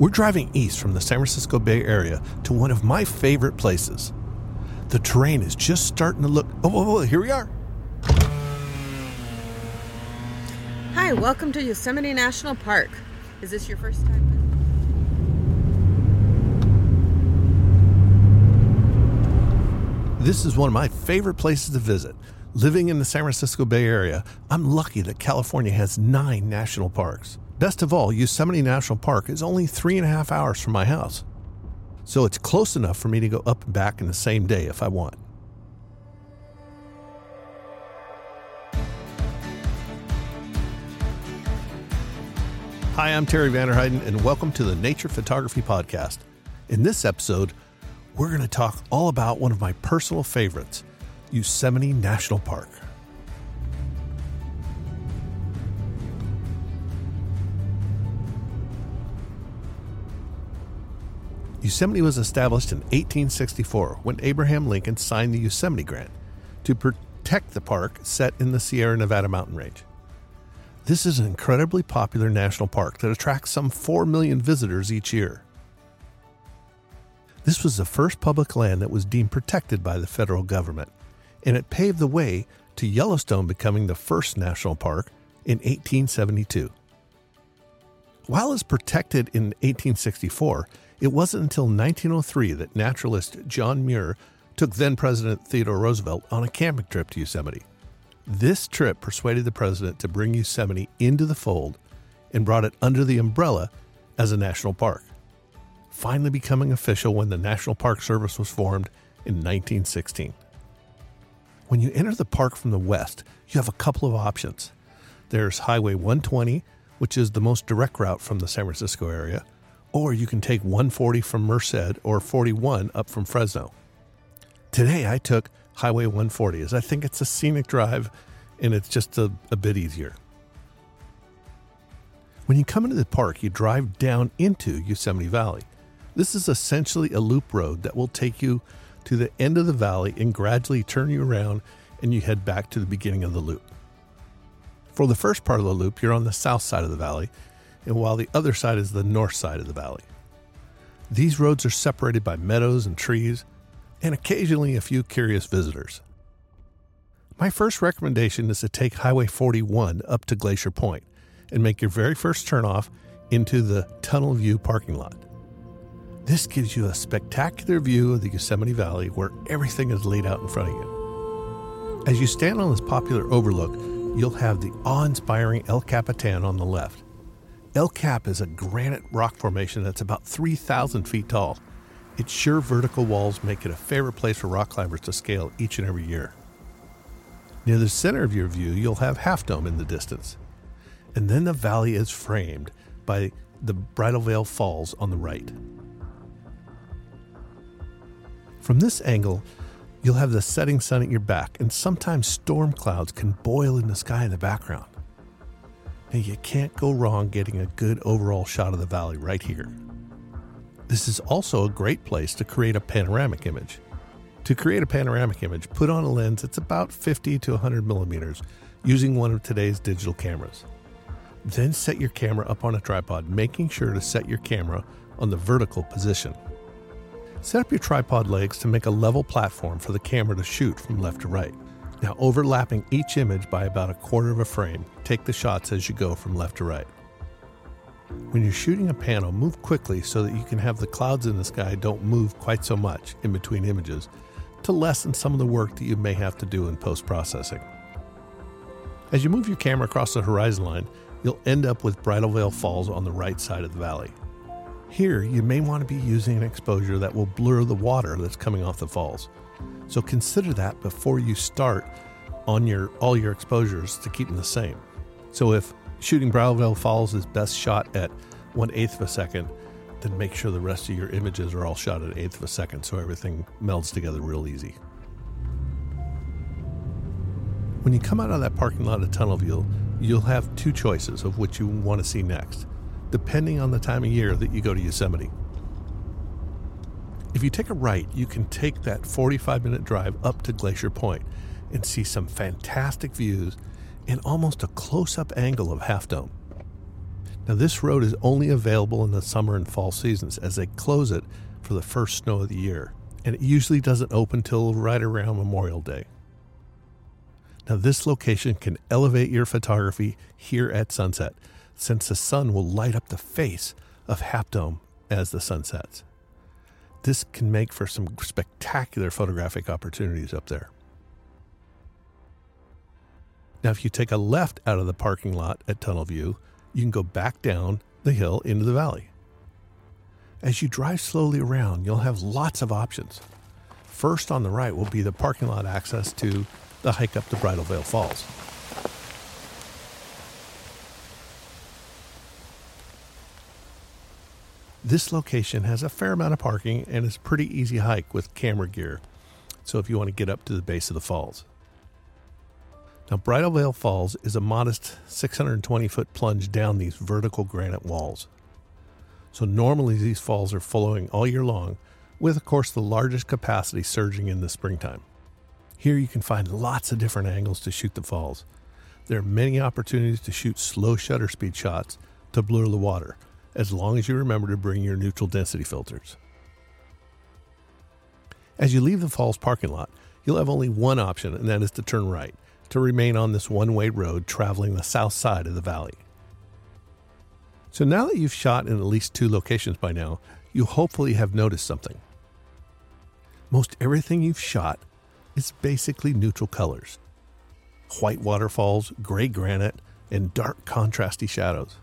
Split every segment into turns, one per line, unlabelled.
We're driving east from the San Francisco Bay Area to one of my favorite places. The terrain is just starting to look. Oh, oh, oh here we are.
Hi, welcome to Yosemite National Park. Is this your first time?
This is one of my favorite places to visit. Living in the San Francisco Bay Area, I'm lucky that California has nine national parks. Best of all, Yosemite National Park is only three and a half hours from my house. So it's close enough for me to go up and back in the same day if I want. Hi, I'm Terry Vanderheiden, and welcome to the Nature Photography Podcast. In this episode, we're going to talk all about one of my personal favorites, Yosemite National Park. Yosemite was established in 1864 when Abraham Lincoln signed the Yosemite Grant to protect the park set in the Sierra Nevada mountain range. This is an incredibly popular national park that attracts some 4 million visitors each year. This was the first public land that was deemed protected by the federal government, and it paved the way to Yellowstone becoming the first national park in 1872. While it's protected in 1864, it wasn't until 1903 that naturalist John Muir took then President Theodore Roosevelt on a camping trip to Yosemite. This trip persuaded the president to bring Yosemite into the fold and brought it under the umbrella as a national park, finally becoming official when the National Park Service was formed in 1916. When you enter the park from the west, you have a couple of options. There's Highway 120, which is the most direct route from the San Francisco area, or you can take 140 from Merced or 41 up from Fresno. Today I took Highway 140 as I think it's a scenic drive and it's just a, a bit easier. When you come into the park, you drive down into Yosemite Valley. This is essentially a loop road that will take you to the end of the valley and gradually turn you around and you head back to the beginning of the loop. For the first part of the loop, you're on the south side of the valley and while the other side is the north side of the valley. These roads are separated by meadows and trees, and occasionally a few curious visitors. My first recommendation is to take Highway 41 up to Glacier Point and make your very first turnoff into the Tunnel View parking lot. This gives you a spectacular view of the Yosemite Valley where everything is laid out in front of you. As you stand on this popular overlook, you'll have the awe inspiring El Capitan on the left El Cap is a granite rock formation that's about 3,000 feet tall. Its sheer vertical walls make it a favorite place for rock climbers to scale each and every year. Near the center of your view, you'll have Half Dome in the distance. And then the valley is framed by the Bridal Veil Falls on the right. From this angle, you'll have the setting sun at your back, and sometimes storm clouds can boil in the sky in the background and you can't go wrong getting a good overall shot of the valley right here. This is also a great place to create a panoramic image. To create a panoramic image, put on a lens that's about 50 to 100 millimeters using one of today's digital cameras. Then set your camera up on a tripod, making sure to set your camera on the vertical position. Set up your tripod legs to make a level platform for the camera to shoot from left to right. Now, overlapping each image by about a quarter of a frame, take the shots as you go from left to right. When you're shooting a panel, move quickly so that you can have the clouds in the sky don't move quite so much in between images to lessen some of the work that you may have to do in post processing. As you move your camera across the horizon line, you'll end up with Bridal Veil Falls on the right side of the valley. Here, you may want to be using an exposure that will blur the water that's coming off the falls. So consider that before you start on your all your exposures to keep them the same. So if shooting Veil Falls is best shot at one eighth of a second, then make sure the rest of your images are all shot at eighth of a second so everything melds together real easy. When you come out of that parking lot of Tunnel View, you'll have two choices of which you want to see next, depending on the time of year that you go to Yosemite. If you take a right, you can take that 45 minute drive up to Glacier Point and see some fantastic views and almost a close up angle of Half Dome. Now, this road is only available in the summer and fall seasons as they close it for the first snow of the year, and it usually doesn't open till right around Memorial Day. Now, this location can elevate your photography here at sunset, since the sun will light up the face of Half Dome as the sun sets. This can make for some spectacular photographic opportunities up there. Now, if you take a left out of the parking lot at Tunnel View, you can go back down the hill into the valley. As you drive slowly around, you'll have lots of options. First on the right will be the parking lot access to the hike up to Bridal Veil Falls. This location has a fair amount of parking and is a pretty easy hike with camera gear. So if you want to get up to the base of the falls. Now, Bridal Veil Falls is a modest 620 foot plunge down these vertical granite walls. So, normally these falls are flowing all year long, with, of course, the largest capacity surging in the springtime. Here you can find lots of different angles to shoot the falls. There are many opportunities to shoot slow shutter speed shots to blur the water, as long as you remember to bring your neutral density filters. As you leave the falls parking lot, you'll have only one option, and that is to turn right to remain on this one way road traveling the south side of the valley. So now that you've shot in at least two locations by now, you hopefully have noticed something. Most everything you've shot is basically neutral colors white waterfalls, gray granite, and dark contrasty shadows.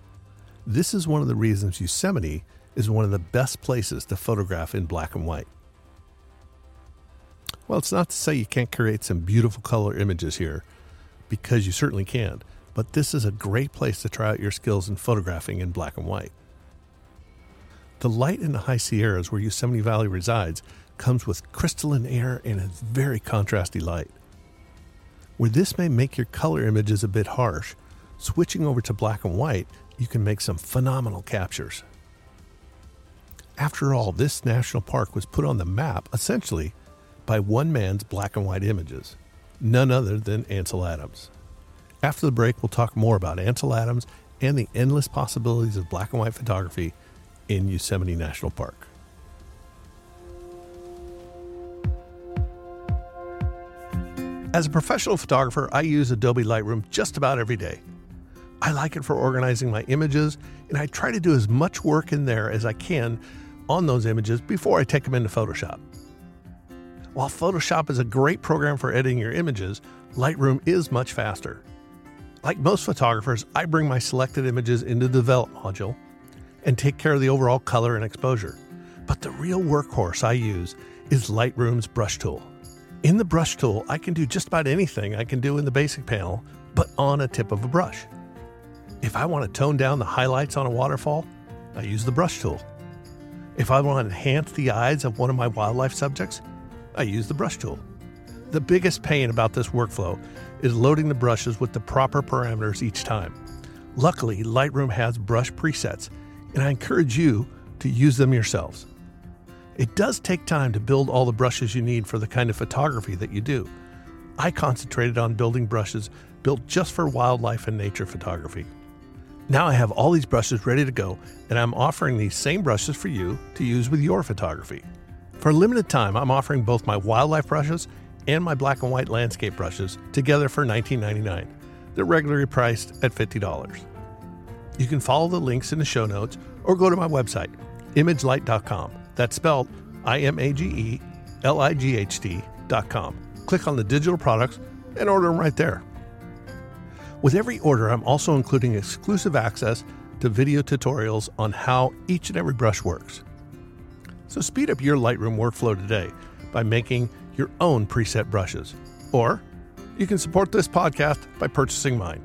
This is one of the reasons Yosemite is one of the best places to photograph in black and white. Well, it's not to say you can't create some beautiful color images here, because you certainly can. But this is a great place to try out your skills in photographing in black and white. The light in the high Sierras where Yosemite Valley resides comes with crystalline air and a very contrasty light. Where this may make your color images a bit harsh, switching over to black and white, you can make some phenomenal captures. After all, this national park was put on the map essentially by one man's black and white images none other than Ansel Adams. After the break, we'll talk more about Ansel Adams and the endless possibilities of black and white photography in Yosemite National Park. As a professional photographer, I use Adobe Lightroom just about every day. I like it for organizing my images, and I try to do as much work in there as I can on those images before I take them into Photoshop. While Photoshop is a great program for editing your images, Lightroom is much faster. Like most photographers, I bring my selected images into the Develop module and take care of the overall color and exposure. But the real workhorse I use is Lightroom's brush tool. In the brush tool, I can do just about anything I can do in the basic panel, but on a tip of a brush. If I want to tone down the highlights on a waterfall, I use the brush tool. If I want to enhance the eyes of one of my wildlife subjects, I use the brush tool. The biggest pain about this workflow is loading the brushes with the proper parameters each time. Luckily, Lightroom has brush presets, and I encourage you to use them yourselves. It does take time to build all the brushes you need for the kind of photography that you do. I concentrated on building brushes built just for wildlife and nature photography. Now I have all these brushes ready to go, and I'm offering these same brushes for you to use with your photography. For a limited time, I'm offering both my wildlife brushes and my black and white landscape brushes together for $19.99. They're regularly priced at $50. You can follow the links in the show notes or go to my website, imagelight.com. That's spelled I M A G E L I G H T.com. Click on the digital products and order them right there. With every order, I'm also including exclusive access to video tutorials on how each and every brush works. So speed up your Lightroom workflow today by making your own preset brushes. Or you can support this podcast by purchasing mine.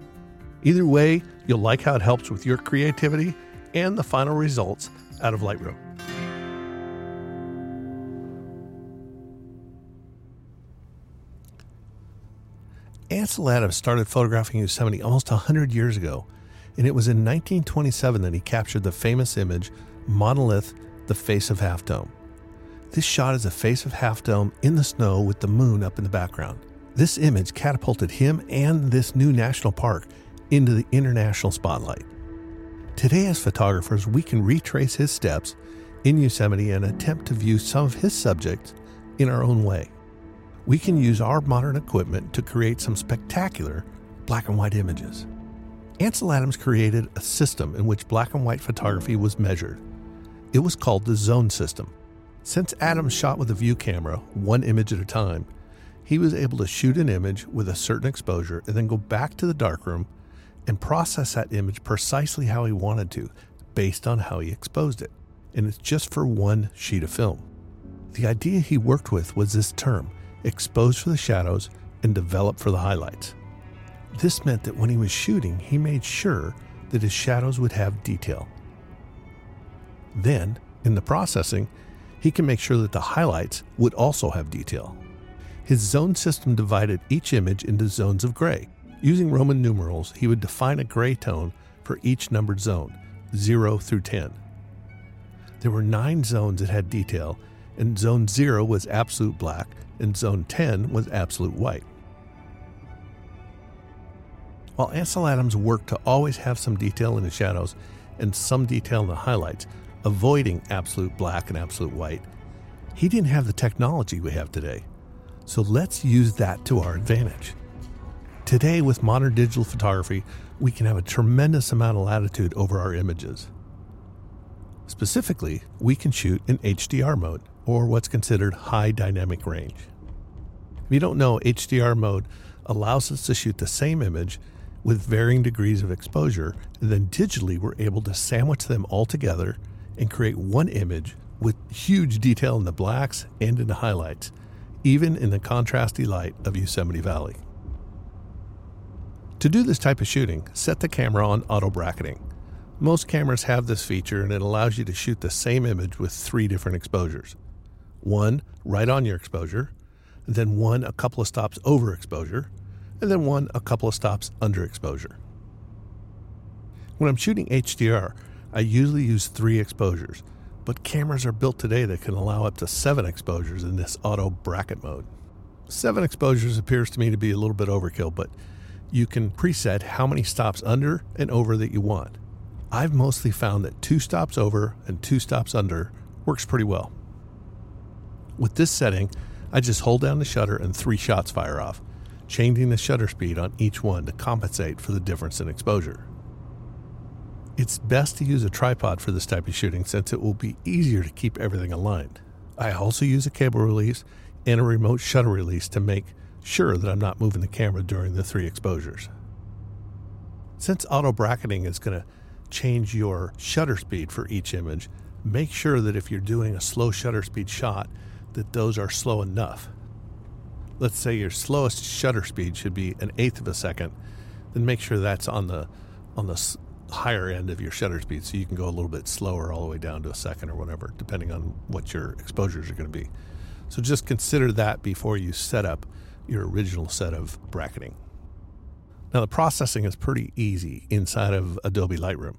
Either way, you'll like how it helps with your creativity and the final results out of Lightroom. Ansel Adams started photographing Yosemite almost 100 years ago, and it was in 1927 that he captured the famous image Monolith the face of Half Dome. This shot is a face of Half Dome in the snow with the moon up in the background. This image catapulted him and this new national park into the international spotlight. Today, as photographers, we can retrace his steps in Yosemite and attempt to view some of his subjects in our own way. We can use our modern equipment to create some spectacular black and white images. Ansel Adams created a system in which black and white photography was measured. It was called the zone system. Since Adams shot with a view camera, one image at a time, he was able to shoot an image with a certain exposure and then go back to the darkroom and process that image precisely how he wanted to, based on how he exposed it. And it's just for one sheet of film. The idea he worked with was this term expose for the shadows and develop for the highlights. This meant that when he was shooting, he made sure that his shadows would have detail. Then, in the processing, he can make sure that the highlights would also have detail. His zone system divided each image into zones of gray. Using Roman numerals, he would define a gray tone for each numbered zone, 0 through 10. There were nine zones that had detail, and zone 0 was absolute black, and zone 10 was absolute white. While Ansel Adams worked to always have some detail in the shadows and some detail in the highlights, avoiding absolute black and absolute white, he didn't have the technology we have today. So let's use that to our advantage. Today, with modern digital photography, we can have a tremendous amount of latitude over our images. Specifically, we can shoot in HDR mode, or what's considered high dynamic range. If you don't know, HDR mode allows us to shoot the same image with varying degrees of exposure, and then digitally we're able to sandwich them all together and create one image with huge detail in the blacks and in the highlights, even in the contrasty light of Yosemite Valley. To do this type of shooting, set the camera on auto bracketing. Most cameras have this feature and it allows you to shoot the same image with three different exposures. One right on your exposure, then one a couple of stops over exposure, and then one a couple of stops under exposure. When I'm shooting HDR, I usually use three exposures, but cameras are built today that can allow up to seven exposures in this auto bracket mode. Seven exposures appears to me to be a little bit overkill, but you can preset how many stops under and over that you want. I've mostly found that two stops over and two stops under works pretty well. With this setting, I just hold down the shutter and three shots fire off changing the shutter speed on each one to compensate for the difference in exposure. It's best to use a tripod for this type of shooting since it will be easier to keep everything aligned. I also use a cable release and a remote shutter release to make sure that I'm not moving the camera during the three exposures. Since auto bracketing is going to change your shutter speed for each image, make sure that if you're doing a slow shutter speed shot, that those are slow enough let's say your slowest shutter speed should be an eighth of a second, then make sure that's on the on the higher end of your shutter speed, so you can go a little bit slower all the way down to a second or whatever, depending on what your exposures are going to be. So just consider that before you set up your original set of bracketing. Now the processing is pretty easy inside of Adobe Lightroom.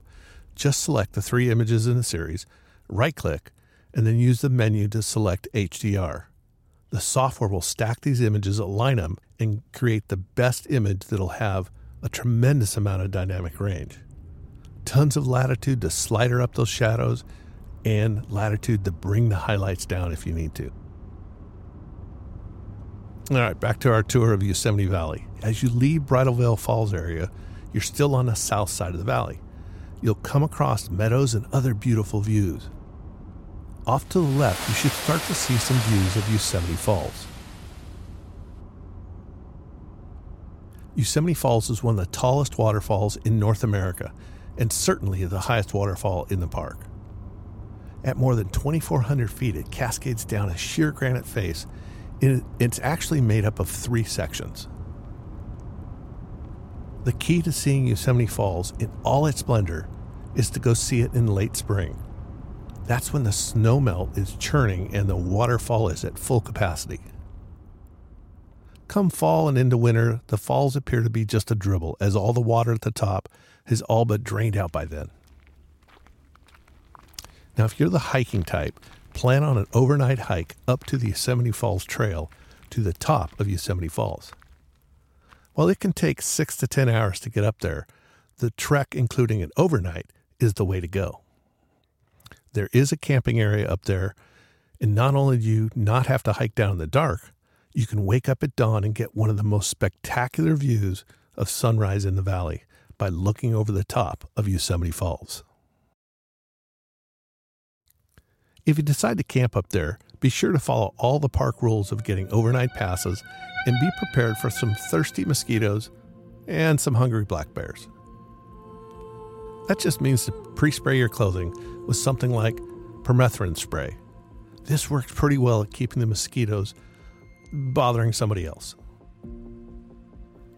Just select the three images in the series, right click, and then use the menu to select HDR the software will stack these images, align them, and create the best image that'll have a tremendous amount of dynamic range. Tons of latitude to slider up those shadows and latitude to bring the highlights down if you need to. All right, back to our tour of Yosemite Valley. As you leave Bridal Veil Falls area, you're still on the south side of the valley. You'll come across meadows and other beautiful views. Off to the left, you should start to see some views of Yosemite Falls. Yosemite Falls is one of the tallest waterfalls in North America and certainly the highest waterfall in the park. At more than 2,400 feet, it cascades down a sheer granite face. It's actually made up of three sections. The key to seeing Yosemite Falls in all its splendor is to go see it in late spring that's when the snow melt is churning and the waterfall is at full capacity. Come fall and into winter, the falls appear to be just a dribble, as all the water at the top has all but drained out by then. Now, if you're the hiking type, plan on an overnight hike up to the Yosemite Falls Trail to the top of Yosemite Falls. While it can take six to ten hours to get up there, the trek, including an overnight, is the way to go. There is a camping area up there, and not only do you not have to hike down in the dark, you can wake up at dawn and get one of the most spectacular views of sunrise in the valley by looking over the top of Yosemite Falls. If you decide to camp up there, be sure to follow all the park rules of getting overnight passes and be prepared for some thirsty mosquitoes and some hungry black bears. That just means to pre spray your clothing with something like permethrin spray. This works pretty well at keeping the mosquitoes bothering somebody else.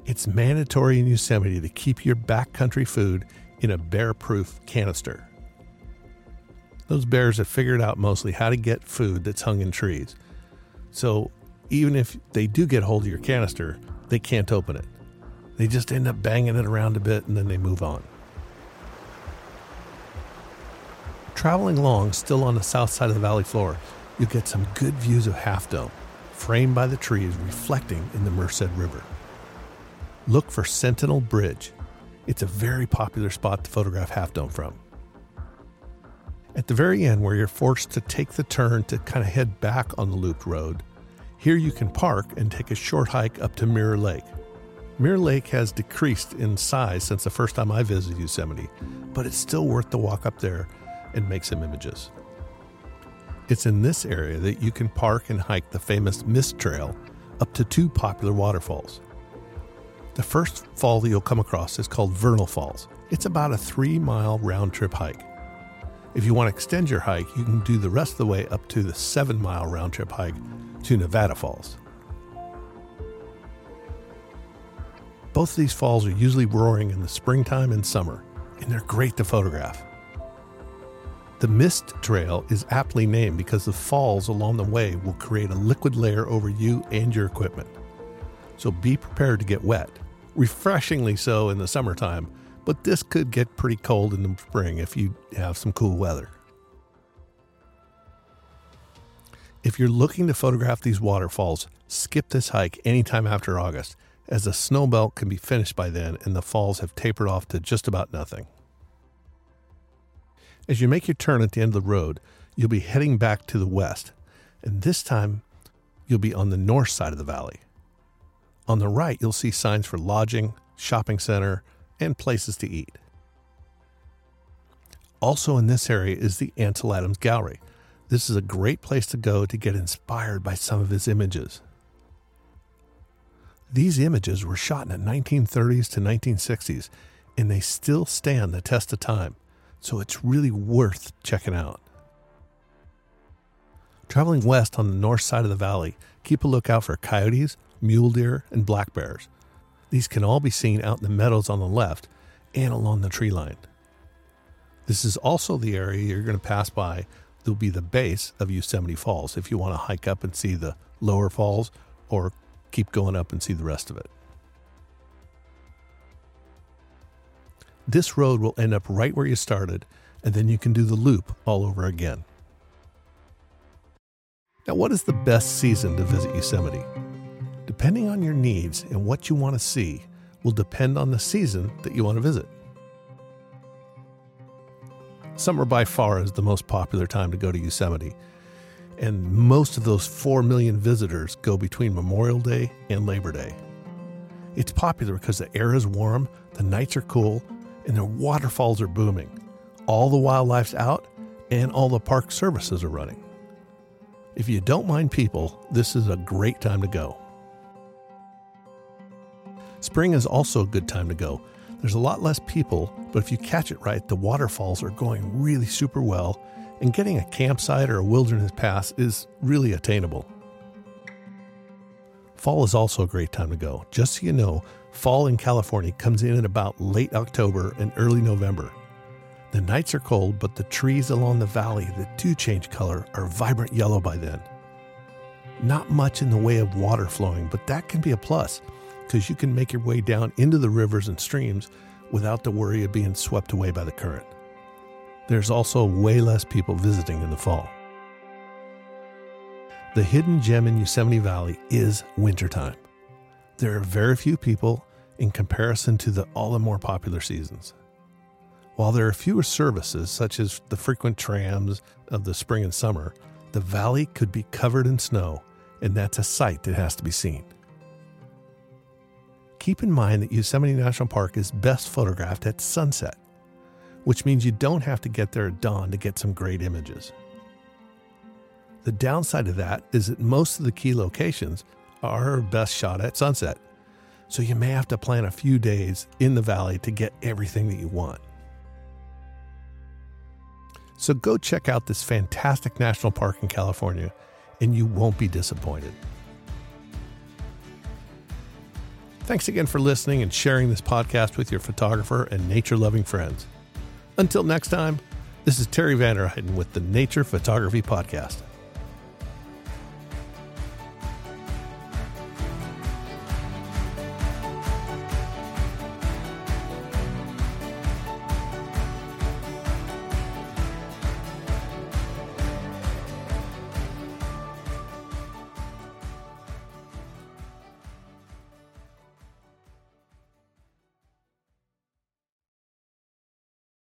It's mandatory in Yosemite to keep your backcountry food in a bear proof canister. Those bears have figured out mostly how to get food that's hung in trees. So even if they do get hold of your canister, they can't open it. They just end up banging it around a bit and then they move on. Traveling along, still on the south side of the valley floor, you get some good views of Half Dome, framed by the trees reflecting in the Merced River. Look for Sentinel Bridge. It's a very popular spot to photograph Half Dome from. At the very end, where you're forced to take the turn to kind of head back on the looped road, here you can park and take a short hike up to Mirror Lake. Mirror Lake has decreased in size since the first time I visited Yosemite, but it's still worth the walk up there and make some images. It's in this area that you can park and hike the famous Mist Trail up to two popular waterfalls. The first fall that you'll come across is called Vernal Falls. It's about a three mile round trip hike. If you want to extend your hike, you can do the rest of the way up to the seven mile round trip hike to Nevada Falls. Both of these falls are usually roaring in the springtime and summer, and they're great to photograph. The Mist Trail is aptly named because the falls along the way will create a liquid layer over you and your equipment. So be prepared to get wet, refreshingly so in the summertime but this could get pretty cold in the spring if you have some cool weather. If you're looking to photograph these waterfalls, skip this hike anytime after August, as the snow belt can be finished by then and the falls have tapered off to just about nothing. As you make your turn at the end of the road, you'll be heading back to the west, and this time you'll be on the north side of the valley. On the right, you'll see signs for lodging, shopping center, and places to eat. Also, in this area is the Ansel Adams Gallery. This is a great place to go to get inspired by some of his images. These images were shot in the 1930s to 1960s, and they still stand the test of time, so it's really worth checking out. Traveling west on the north side of the valley, keep a lookout for coyotes, mule deer, and black bears. These can all be seen out in the meadows on the left and along the tree line. This is also the area you're going to pass by. There'll be the base of Yosemite Falls if you want to hike up and see the lower falls or keep going up and see the rest of it. This road will end up right where you started, and then you can do the loop all over again. Now, what is the best season to visit Yosemite? Depending on your needs and what you want to see, will depend on the season that you want to visit. Summer by far is the most popular time to go to Yosemite, and most of those 4 million visitors go between Memorial Day and Labor Day. It's popular because the air is warm, the nights are cool, and the waterfalls are booming. All the wildlife's out, and all the park services are running. If you don't mind people, this is a great time to go. Spring is also a good time to go. There's a lot less people, but if you catch it right, the waterfalls are going really super well, and getting a campsite or a wilderness pass is really attainable. Fall is also a great time to go. Just so you know, fall in California comes in at about late October and early November. The nights are cold, but the trees along the valley that do change color are vibrant yellow by then. Not much in the way of water flowing, but that can be a plus because you can make your way down into the rivers and streams without the worry of being swept away by the current. There's also way less people visiting in the fall. The hidden gem in Yosemite Valley is wintertime. There are very few people in comparison to the all the more popular seasons. While there are fewer services, such as the frequent trams of the spring and summer, the valley could be covered in snow, and that's a sight that has to be seen. Keep in mind that Yosemite National Park is best photographed at sunset, which means you don't have to get there at dawn to get some great images. The downside of that is that most of the key locations are best shot at sunset, so you may have to plan a few days in the valley to get everything that you want. So go check out this fantastic national park in California, and you won't be disappointed. Thanks again for listening and sharing this podcast with your photographer and nature loving friends. Until next time, this is Terry Vanderheiden with the Nature Photography Podcast.